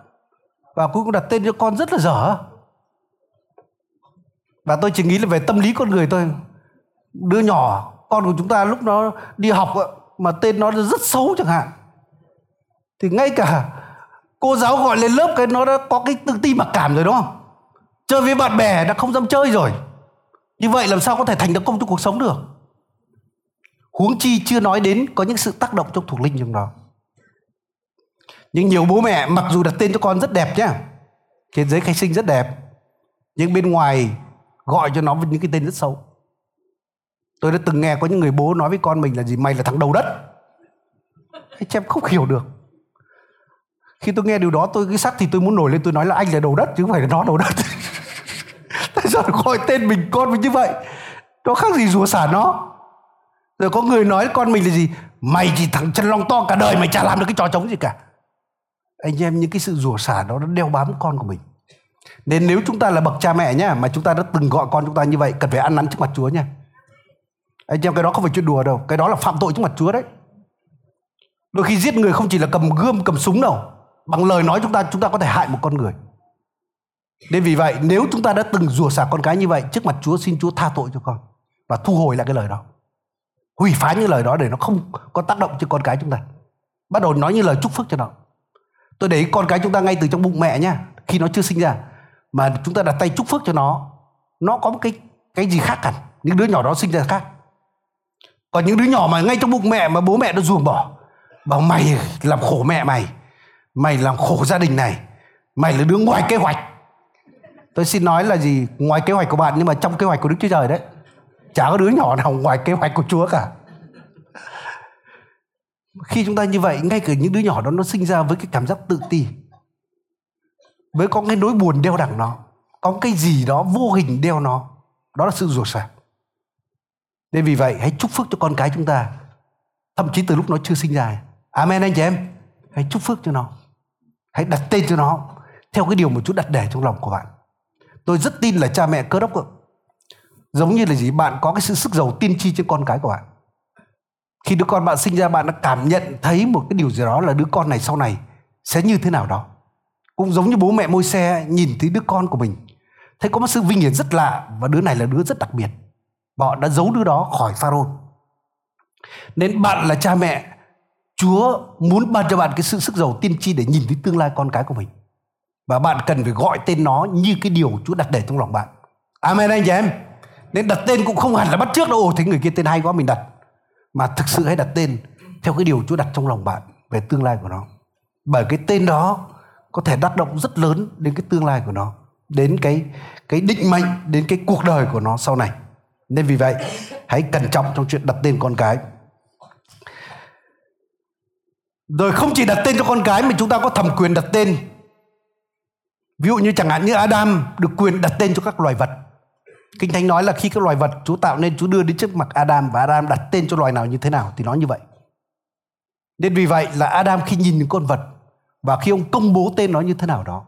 Và cuối cùng đặt tên cho con rất là dở và tôi chỉ nghĩ là về tâm lý con người thôi. Đứa nhỏ, con của chúng ta lúc nó đi học mà tên nó rất xấu chẳng hạn. Thì ngay cả cô giáo gọi lên lớp cái nó đã có cái tự ti mặc cảm rồi đúng không? Chơi với bạn bè đã không dám chơi rồi. Như vậy làm sao có thể thành được công trong cuộc sống được? Huống chi chưa nói đến có những sự tác động trong thuộc linh trong đó. Nhưng nhiều bố mẹ, mặc dù đặt tên cho con rất đẹp nhá, trên giấy khai sinh rất đẹp, nhưng bên ngoài gọi cho nó với những cái tên rất xấu. Tôi đã từng nghe có những người bố nói với con mình là gì, mày là thằng đầu đất. Thế em không hiểu được. Khi tôi nghe điều đó, tôi cái sắc thì tôi muốn nổi lên, tôi nói là anh là đầu đất chứ không phải là nó đầu đất. Tại sao gọi tên mình con mình như vậy? Nó khác gì rùa xả nó. Rồi có người nói con mình là gì, mày chỉ thằng chân long to cả đời, mày chả làm được cái trò trống gì cả. Anh em, những cái sự rủa xả đó, nó đeo bám con của mình nên nếu chúng ta là bậc cha mẹ nhá mà chúng ta đã từng gọi con chúng ta như vậy cần phải ăn năn trước mặt Chúa nha anh em cái đó không phải chuyện đùa đâu cái đó là phạm tội trước mặt Chúa đấy. Đôi khi giết người không chỉ là cầm gươm cầm súng đâu bằng lời nói chúng ta chúng ta có thể hại một con người. Nên vì vậy nếu chúng ta đã từng rủa xả con cái như vậy trước mặt Chúa xin Chúa tha tội cho con và thu hồi lại cái lời đó. Hủy phá những lời đó để nó không có tác động trên con cái chúng ta. Bắt đầu nói như lời chúc phước cho nó. Tôi để con cái chúng ta ngay từ trong bụng mẹ nhá khi nó chưa sinh ra mà chúng ta đặt tay chúc phước cho nó nó có một cái cái gì khác hẳn? Những đứa nhỏ đó sinh ra khác. Còn những đứa nhỏ mà ngay trong bụng mẹ, mà bố mẹ nó ruồng bỏ, bảo mày làm khổ mẹ mày mày làm khổ gia đình này, mày là đứa ngoài kế hoạch. Tôi xin nói là gì? Ngoài kế hoạch của bạn, nhưng mà trong kế hoạch của đức chúa trời đấy, chả có đứa nhỏ nào ngoài kế hoạch của chúa cả. Khi chúng ta như vậy, ngay cả những đứa nhỏ đó nó sinh ra với cái cảm giác tự ti với có cái nỗi buồn đeo đẳng nó. Có cái gì đó vô hình đeo nó. Đó là sự rủa xả nên vì vậy, hãy chúc phước cho con cái chúng ta. Thậm chí từ lúc nó chưa sinh ra. Amen anh chị em. Hãy chúc phước cho nó. Hãy đặt tên cho nó theo cái điều mà Chúa đặt để trong lòng của bạn. Tôi rất tin là cha mẹ cơ đốc giống như là gì? Bạn có cái sự sức giàu tiên tri trên con cái của bạn. Khi đứa con bạn sinh ra, bạn đã cảm nhận, thấy một cái điều gì đó là đứa con này sau này sẽ như thế nào đó cũng giống như bố mẹ môi xe nhìn thấy đứa con của mình thấy có một sự vinh hiển rất lạ và đứa này là đứa rất đặc biệt và họ đã giấu đứa đó khỏi pharaoh nên bạn là cha mẹ Chúa muốn ban cho bạn cái sự sức giàu tiên tri để nhìn thấy tương lai con cái của mình. Và bạn cần phải gọi tên nó như cái điều Chúa đặt để trong lòng bạn. Amen anh chị em. Nên đặt tên cũng không hẳn là bắt trước đâu. Ồ, thấy người kia tên hay quá mình đặt. Mà thực sự hãy đặt tên theo cái điều Chúa đặt trong lòng bạn về tương lai của nó. Bởi cái tên đó có thể tác động rất lớn đến cái tương lai của nó. đến cái cái định mệnh, đến cái cuộc đời của nó sau này nên vì vậy, hãy cẩn trọng trong chuyện đặt tên con cái rồi không chỉ đặt tên cho con cái mà chúng ta có thẩm quyền đặt tên ví dụ như chẳng hạn như Adam được quyền đặt tên cho các loài vật Kinh Thánh nói là khi các loài vật Chúa tạo nên, Chúa đưa đến trước mặt Adam và Adam đặt tên cho loài nào như thế nào thì nó như vậy. Nên vì vậy là Adam khi nhìn những con vật và khi ông công bố tên nó như thế nào đó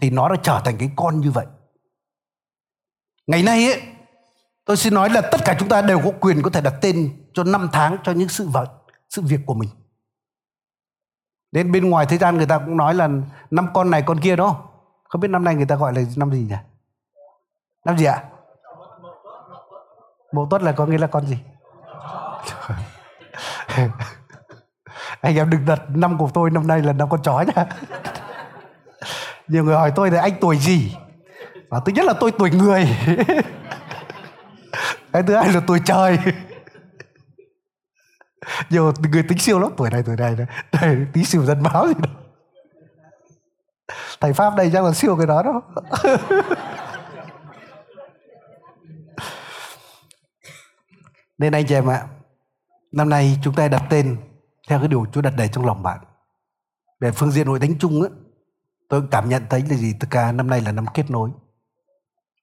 thì nó đã trở thành cái con như vậy. Ngày nay ấy, tôi xin nói là tất cả chúng ta đều có quyền có thể đặt tên cho năm tháng cho những sự vật, sự việc của mình. Đến bên ngoài thế gian người ta cũng nói là năm con này con kia đó. Không biết năm nay người ta gọi là năm gì nhỉ? Năm gì ạ? Mậu tuất là có nghĩa là con gì? anh em đừng đặt năm của tôi năm nay là năm con chó nhá. Nhiều người hỏi tôi là anh tuổi gì? Và thứ nhất là tôi tuổi người. cái thứ hai là tuổi trời. Nhiều người tính siêu lắm tuổi này tuổi này đây tí siêu dân báo gì đó Thầy Pháp đây chắc là siêu cái đó đó. Nên anh chị em ạ, năm nay chúng ta đặt tên theo cái điều Chúa đặt đầy trong lòng bạn. Về phương diện hội thánh chung á, tôi cảm nhận thấy là gì? Tất cả năm nay là năm kết nối.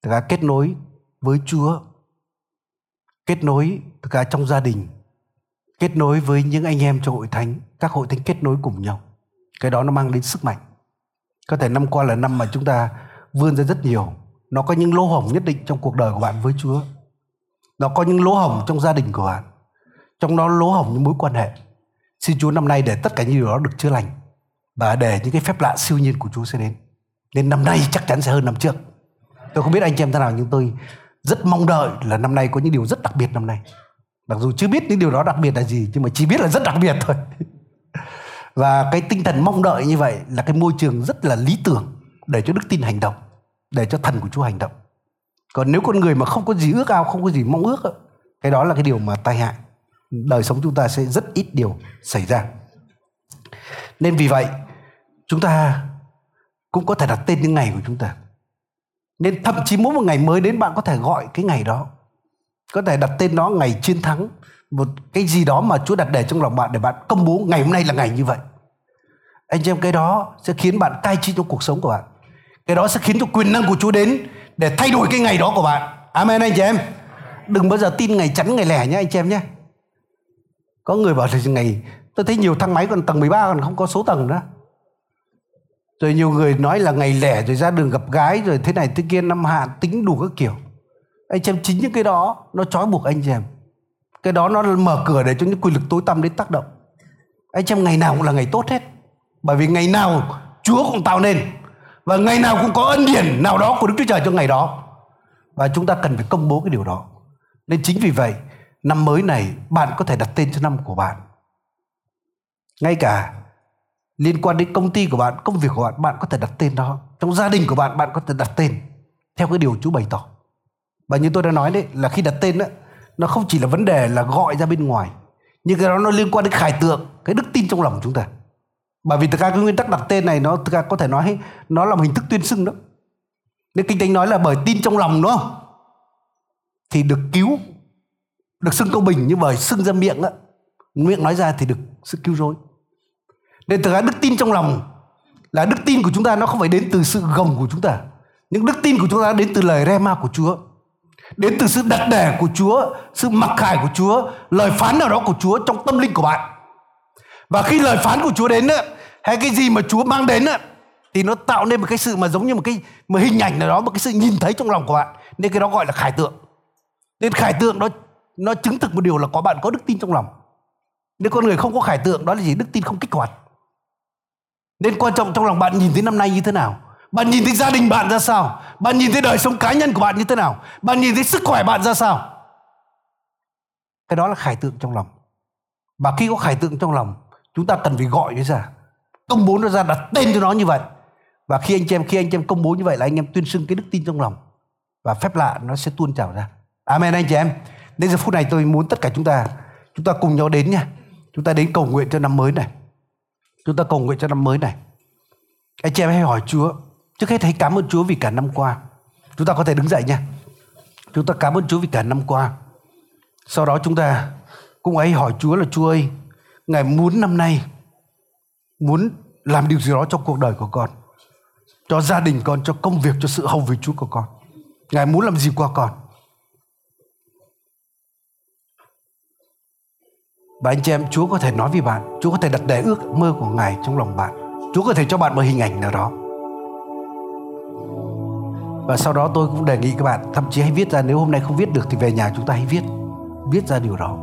Tất cả kết nối với Chúa, kết nối tất cả trong gia đình, kết nối với những anh em trong hội thánh, các hội thánh kết nối cùng nhau. Cái đó nó mang đến sức mạnh. Có thể năm qua là năm mà chúng ta vươn ra rất nhiều. Nó có những lỗ hổng nhất định trong cuộc đời của bạn với Chúa nó có những lỗ hổng trong gia đình của bạn trong đó lỗ hổng những mối quan hệ xin chúa năm nay để tất cả những điều đó được chữa lành và để những cái phép lạ siêu nhiên của chúa sẽ đến. Nên năm nay chắc chắn sẽ hơn năm trước. Tôi không biết anh chị em thế nào, nhưng tôi rất mong đợi là năm nay có những điều rất đặc biệt năm nay. Mặc dù chưa biết những điều đó đặc biệt là gì, nhưng mà chỉ biết là rất đặc biệt thôi. Và cái tinh thần mong đợi như vậy là cái môi trường rất là lý tưởng để cho đức tin hành động, để cho thần của chúa hành động. Còn nếu con người mà không có gì ước ao, không có gì mong ước cái đó là cái điều mà tai hại đời sống chúng ta sẽ rất ít điều xảy ra. Nên vì vậy, chúng ta cũng có thể đặt tên những ngày của chúng ta. Nên thậm chí mỗi một ngày mới đến bạn có thể gọi cái ngày đó. Có thể đặt tên nó ngày chiến thắng, một cái gì đó mà Chúa đặt để trong lòng bạn để bạn công bố ngày hôm nay là ngày như vậy. Anh chị em, cái đó sẽ khiến bạn cai trị trong cuộc sống của bạn. Cái đó sẽ khiến cho quyền năng của Chúa đến để thay đổi cái ngày đó của bạn. Amen, anh chị em. Đừng bao giờ tin ngày chắn, ngày lẻ nhé, anh chị em nhé có người bảo là ngày, tôi thấy nhiều thang máy còn tầng 13 còn không có số tầng nữa. Rồi nhiều người nói là ngày lẻ rồi ra đường gặp gái rồi thế này thế kia, năm hạn tính đủ các kiểu. Anh chị em chính những cái đó, nó trói buộc anh chị em cái đó nó mở cửa để cho những quyền lực tối tăm đến tác động. Anh chị em ngày nào cũng là ngày tốt hết. Bởi vì ngày nào chúa cũng tạo nên. Và ngày nào cũng có ân điển nào đó của Đức Chúa Trời trong ngày đó. Và chúng ta cần phải công bố cái điều đó. Nên chính vì vậy năm mới này bạn có thể đặt tên cho năm của bạn. Ngay cả liên quan đến công ty của bạn công việc của bạn bạn có thể đặt tên đó. Trong gia đình của bạn bạn có thể đặt tên theo cái điều chú bày tỏ. Và như tôi đã nói đấy là khi đặt tên đó, nó không chỉ là vấn đề là gọi ra bên ngoài nhưng cái đó nó liên quan đến khải tượng cái đức tin trong lòng chúng ta. Bởi vì thực ra cái nguyên tắc đặt tên này nó thực ra có thể nói nó là một hình thức tuyên xưng đó. Nên kinh thánh nói là bởi tin trong lòng đúng không? Thì được cứu được xưng công bình như bởi xưng ra miệng á miệng nói ra thì được sự cứu rỗi nên thực ra đức tin trong lòng là đức tin của chúng ta nó không phải đến từ sự gồng của chúng ta những đức tin của chúng ta đến từ lời rema của Chúa đến từ sự đặt đẻ của Chúa sự mặc khải của Chúa lời phán nào đó của Chúa trong tâm linh của bạn và khi lời phán của Chúa đến á, hay cái gì mà Chúa mang đến á, thì nó tạo nên một cái sự mà giống như một cái một hình ảnh nào đó, một cái sự nhìn thấy trong lòng của bạn. Nên cái đó gọi là khải tượng. Nên khải tượng đó nó chứng thực một điều là có bạn có đức tin trong lòng. Nếu con người không có khải tượng, đó là gì? Đức tin không kích hoạt. Nên quan trọng trong lòng bạn nhìn thấy năm nay như thế nào? Bạn nhìn thấy gia đình bạn ra sao? Bạn nhìn thấy đời sống cá nhân của bạn như thế nào? Bạn nhìn thấy sức khỏe bạn ra sao? Cái đó là khải tượng trong lòng. Và khi có khải tượng trong lòng, chúng ta cần phải gọi nó ra công bố nó ra đặt tên cho nó như vậy và khi anh chị em, khi anh chị em công bố như vậy là anh em tuyên xưng cái đức tin trong lòng và phép lạ nó sẽ tuôn trào ra amen anh chị em đến giờ phút này tôi muốn tất cả chúng ta chúng ta cùng nhau đến nha chúng ta đến cầu nguyện cho năm mới này chúng ta cầu nguyện cho năm mới này anh chị em hãy hỏi Chúa Trước hết hãy cảm ơn Chúa vì cả năm qua. Chúng ta có thể đứng dậy nha. Chúng ta cảm ơn Chúa vì cả năm qua. Sau đó chúng ta cũng hãy hỏi Chúa là Chúa ơi, Ngài muốn năm nay muốn làm điều gì đó trong cuộc đời của con cho gia đình con cho công việc cho sự hầu việc Chúa của con Ngài muốn làm gì qua con Và anh chị em, Chúa có thể nói với bạn, Chúa có thể đặt đề ước mơ của Ngài trong lòng bạn. Chúa có thể cho bạn một hình ảnh nào đó. Và sau đó tôi cũng đề nghị các bạn, Thậm chí hãy viết ra, Nếu hôm nay không viết được thì về nhà chúng ta hãy viết Viết ra điều đó.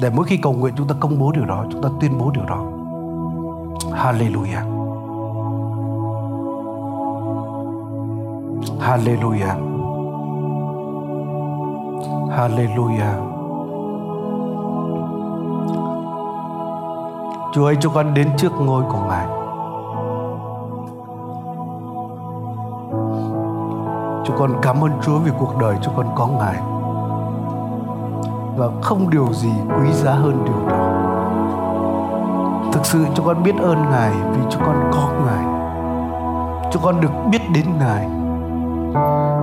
Để mỗi khi cầu nguyện chúng ta công bố điều đó, Chúng ta tuyên bố điều đó. Hallelujah. Hallelujah. Hallelujah. Chúa ơi, cho con đến trước ngôi của Ngài. Chúng con cảm ơn Chúa vì cuộc đời chúng con có Ngài. Và không điều gì quý giá hơn điều đó. Thực sự chúng con biết ơn Ngài vì chúng con có Ngài. Chúng con được biết đến Ngài.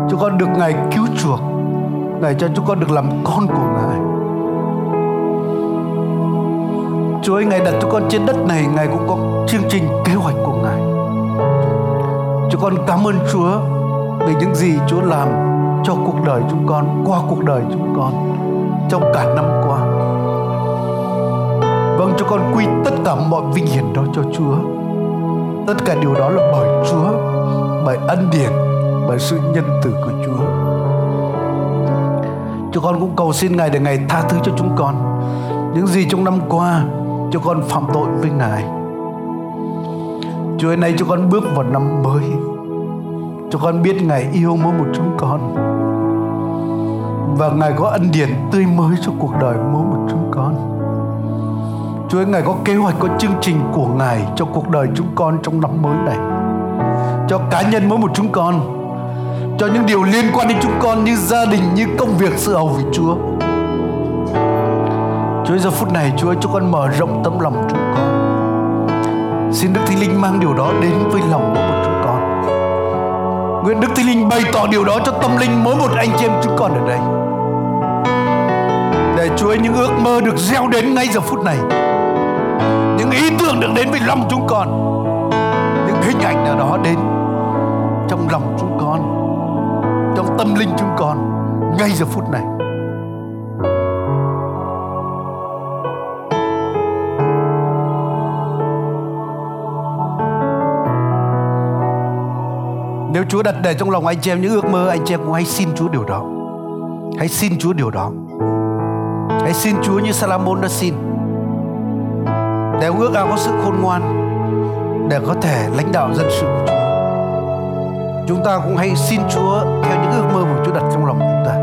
Chúng con được Ngài cứu chuộc. Ngài cho chúng con được làm con của Ngài Chúa ơi, Ngài đặt cho con trên đất này, Ngài cũng có chương trình kế hoạch của Ngài. Chúng con cảm ơn Chúa về những gì Chúa làm cho cuộc đời chúng con, qua cuộc đời chúng con trong cả năm qua. Vâng, cho con quy tất cả mọi vinh hiển đó cho Chúa. Tất cả điều đó là bởi Chúa, bởi ân điển, bởi sự nhân từ của Chúa. Chúng con cũng cầu xin Ngài để Ngài tha thứ cho chúng con những gì trong năm qua cho con phạm tội với Ngài. Chúa ơi, nay cho con bước vào năm mới. Cho con biết Ngài yêu mỗi một chúng con. Và Ngài có ân điển tươi mới cho cuộc đời mỗi một chúng con. Chúa ơi, Ngài có kế hoạch, có chương trình của Ngài cho cuộc đời chúng con trong năm mới này. Cho cá nhân mỗi một chúng con. Cho những điều liên quan đến chúng con như gia đình, như công việc, sự hầu vì Chúa. Chúa giờ phút này Chúa cho con mở rộng tấm lòng chúng con. Xin Đức Thánh Linh mang điều đó đến với lòng mỗi một chúng con. Nguyện Đức Thánh Linh bày tỏ điều đó cho tâm linh mỗi một anh chị em chúng con ở đây. Để Chúa ơi, những ước mơ được gieo đến ngay giờ phút này. Những ý tưởng được đến với lòng chúng con. Những hình ảnh nào đó đến trong lòng chúng con Trong tâm linh chúng con ngay giờ phút này. Nếu Chúa đặt để trong lòng anh chị em những ước mơ, Anh chị em cũng hãy xin Chúa điều đó. Hãy xin Chúa điều đó. Hãy xin Chúa như Salomon đã xin. Để ước ao có sự khôn ngoan, Để có thể lãnh đạo dân sự của Chúa. Chúng ta cũng hãy xin Chúa Theo những ước mơ mà Chúa đặt trong lòng chúng ta.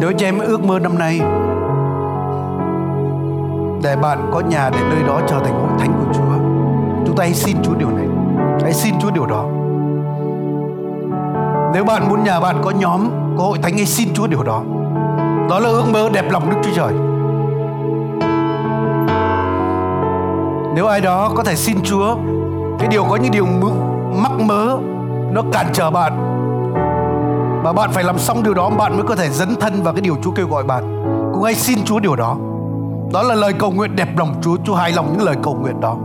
Nếu anh chị em ước mơ năm nay, để bạn có nhà để nơi đó trở thành hội thánh của Chúa chúng ta hãy xin Chúa điều này. Hãy xin Chúa điều đó. Nếu bạn muốn nhà bạn có nhóm, có hội thánh, hãy xin Chúa điều đó. Đó là ước mơ đẹp lòng Đức Chúa Trời. Nếu ai đó có thể xin Chúa, cái điều có những điều mắc mớ, nó cản trở bạn, và bạn phải làm xong điều đó, bạn mới có thể dấn thân vào cái điều Chúa kêu gọi bạn. Cũng hãy xin Chúa điều đó. Đó là lời cầu nguyện đẹp lòng Chúa. Chúa hài lòng những lời cầu nguyện đó.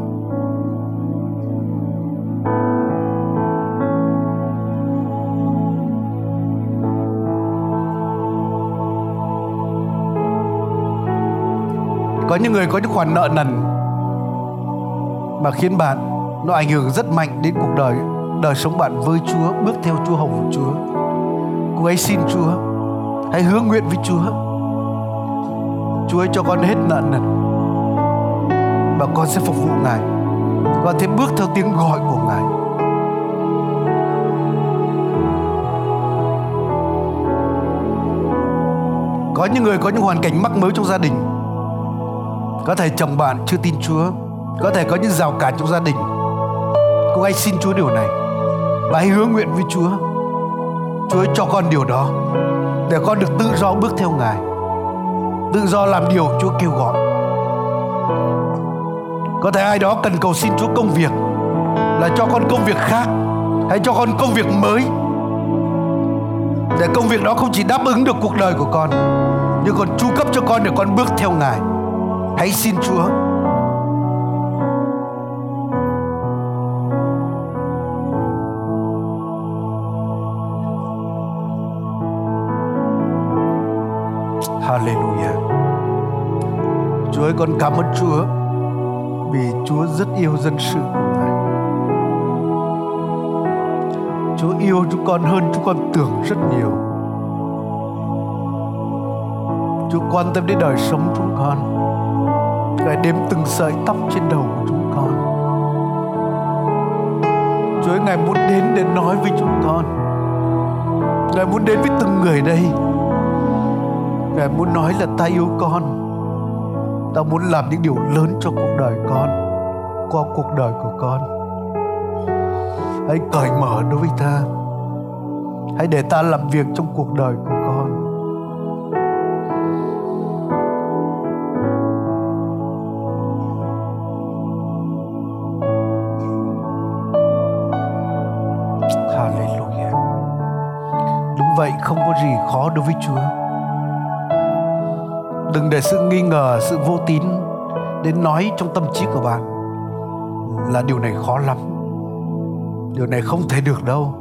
Có những người có những khoản nợ nần mà khiến bạn nó ảnh hưởng rất mạnh đến cuộc đời. Đời sống bạn với Chúa, bước theo Chúa hồng của Chúa. Cô ấy xin Chúa, hãy hứa nguyện với Chúa. Chúa ơi cho con hết nợ nần và con sẽ phục vụ Ngài. Con sẽ bước theo tiếng gọi của Ngài. Có những người có những hoàn cảnh mắc mới trong gia đình có thể chồng bạn chưa tin Chúa. Có thể có những rào cản trong gia đình. Cô hãy xin Chúa điều này. Và hãy hứa nguyện với Chúa. Chúa cho con điều đó. Để con được tự do bước theo Ngài. Tự do làm điều Chúa kêu gọi. Có thể ai đó cần cầu xin Chúa công việc. Là cho con công việc khác. Hay cho con công việc mới. Để công việc đó không chỉ đáp ứng được cuộc đời của con, nhưng còn chu cấp cho con để con bước theo ngài hãy xin chúa Hallelujah. Chúa ơi, con cảm ơn Chúa vì Chúa rất yêu dân sự của Ngài. Chúa yêu chúng con hơn chúng con tưởng rất nhiều. Chúa quan tâm đến đời sống chúng con. Ngài đếm từng sợi tóc trên đầu của chúng con. Chúa ơi, Ngài muốn đến để nói với chúng con. Ngài muốn đến với từng người đây. Ngài muốn nói là ta yêu con. Ta muốn làm những điều lớn cho cuộc đời con, qua cuộc đời của con. Hãy cởi mở đối với ta. Hãy để ta làm việc trong cuộc đời của Sự nghi ngờ, sự vô tín đến nói trong tâm trí của bạn là điều này khó lắm. Điều này không thể được đâu.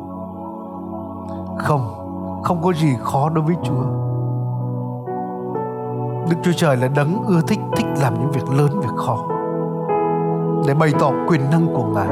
Không, không có gì khó đối với Chúa. Đức Chúa Trời là đấng ưa thích thích làm những việc lớn, việc khó để bày tỏ quyền năng của Ngài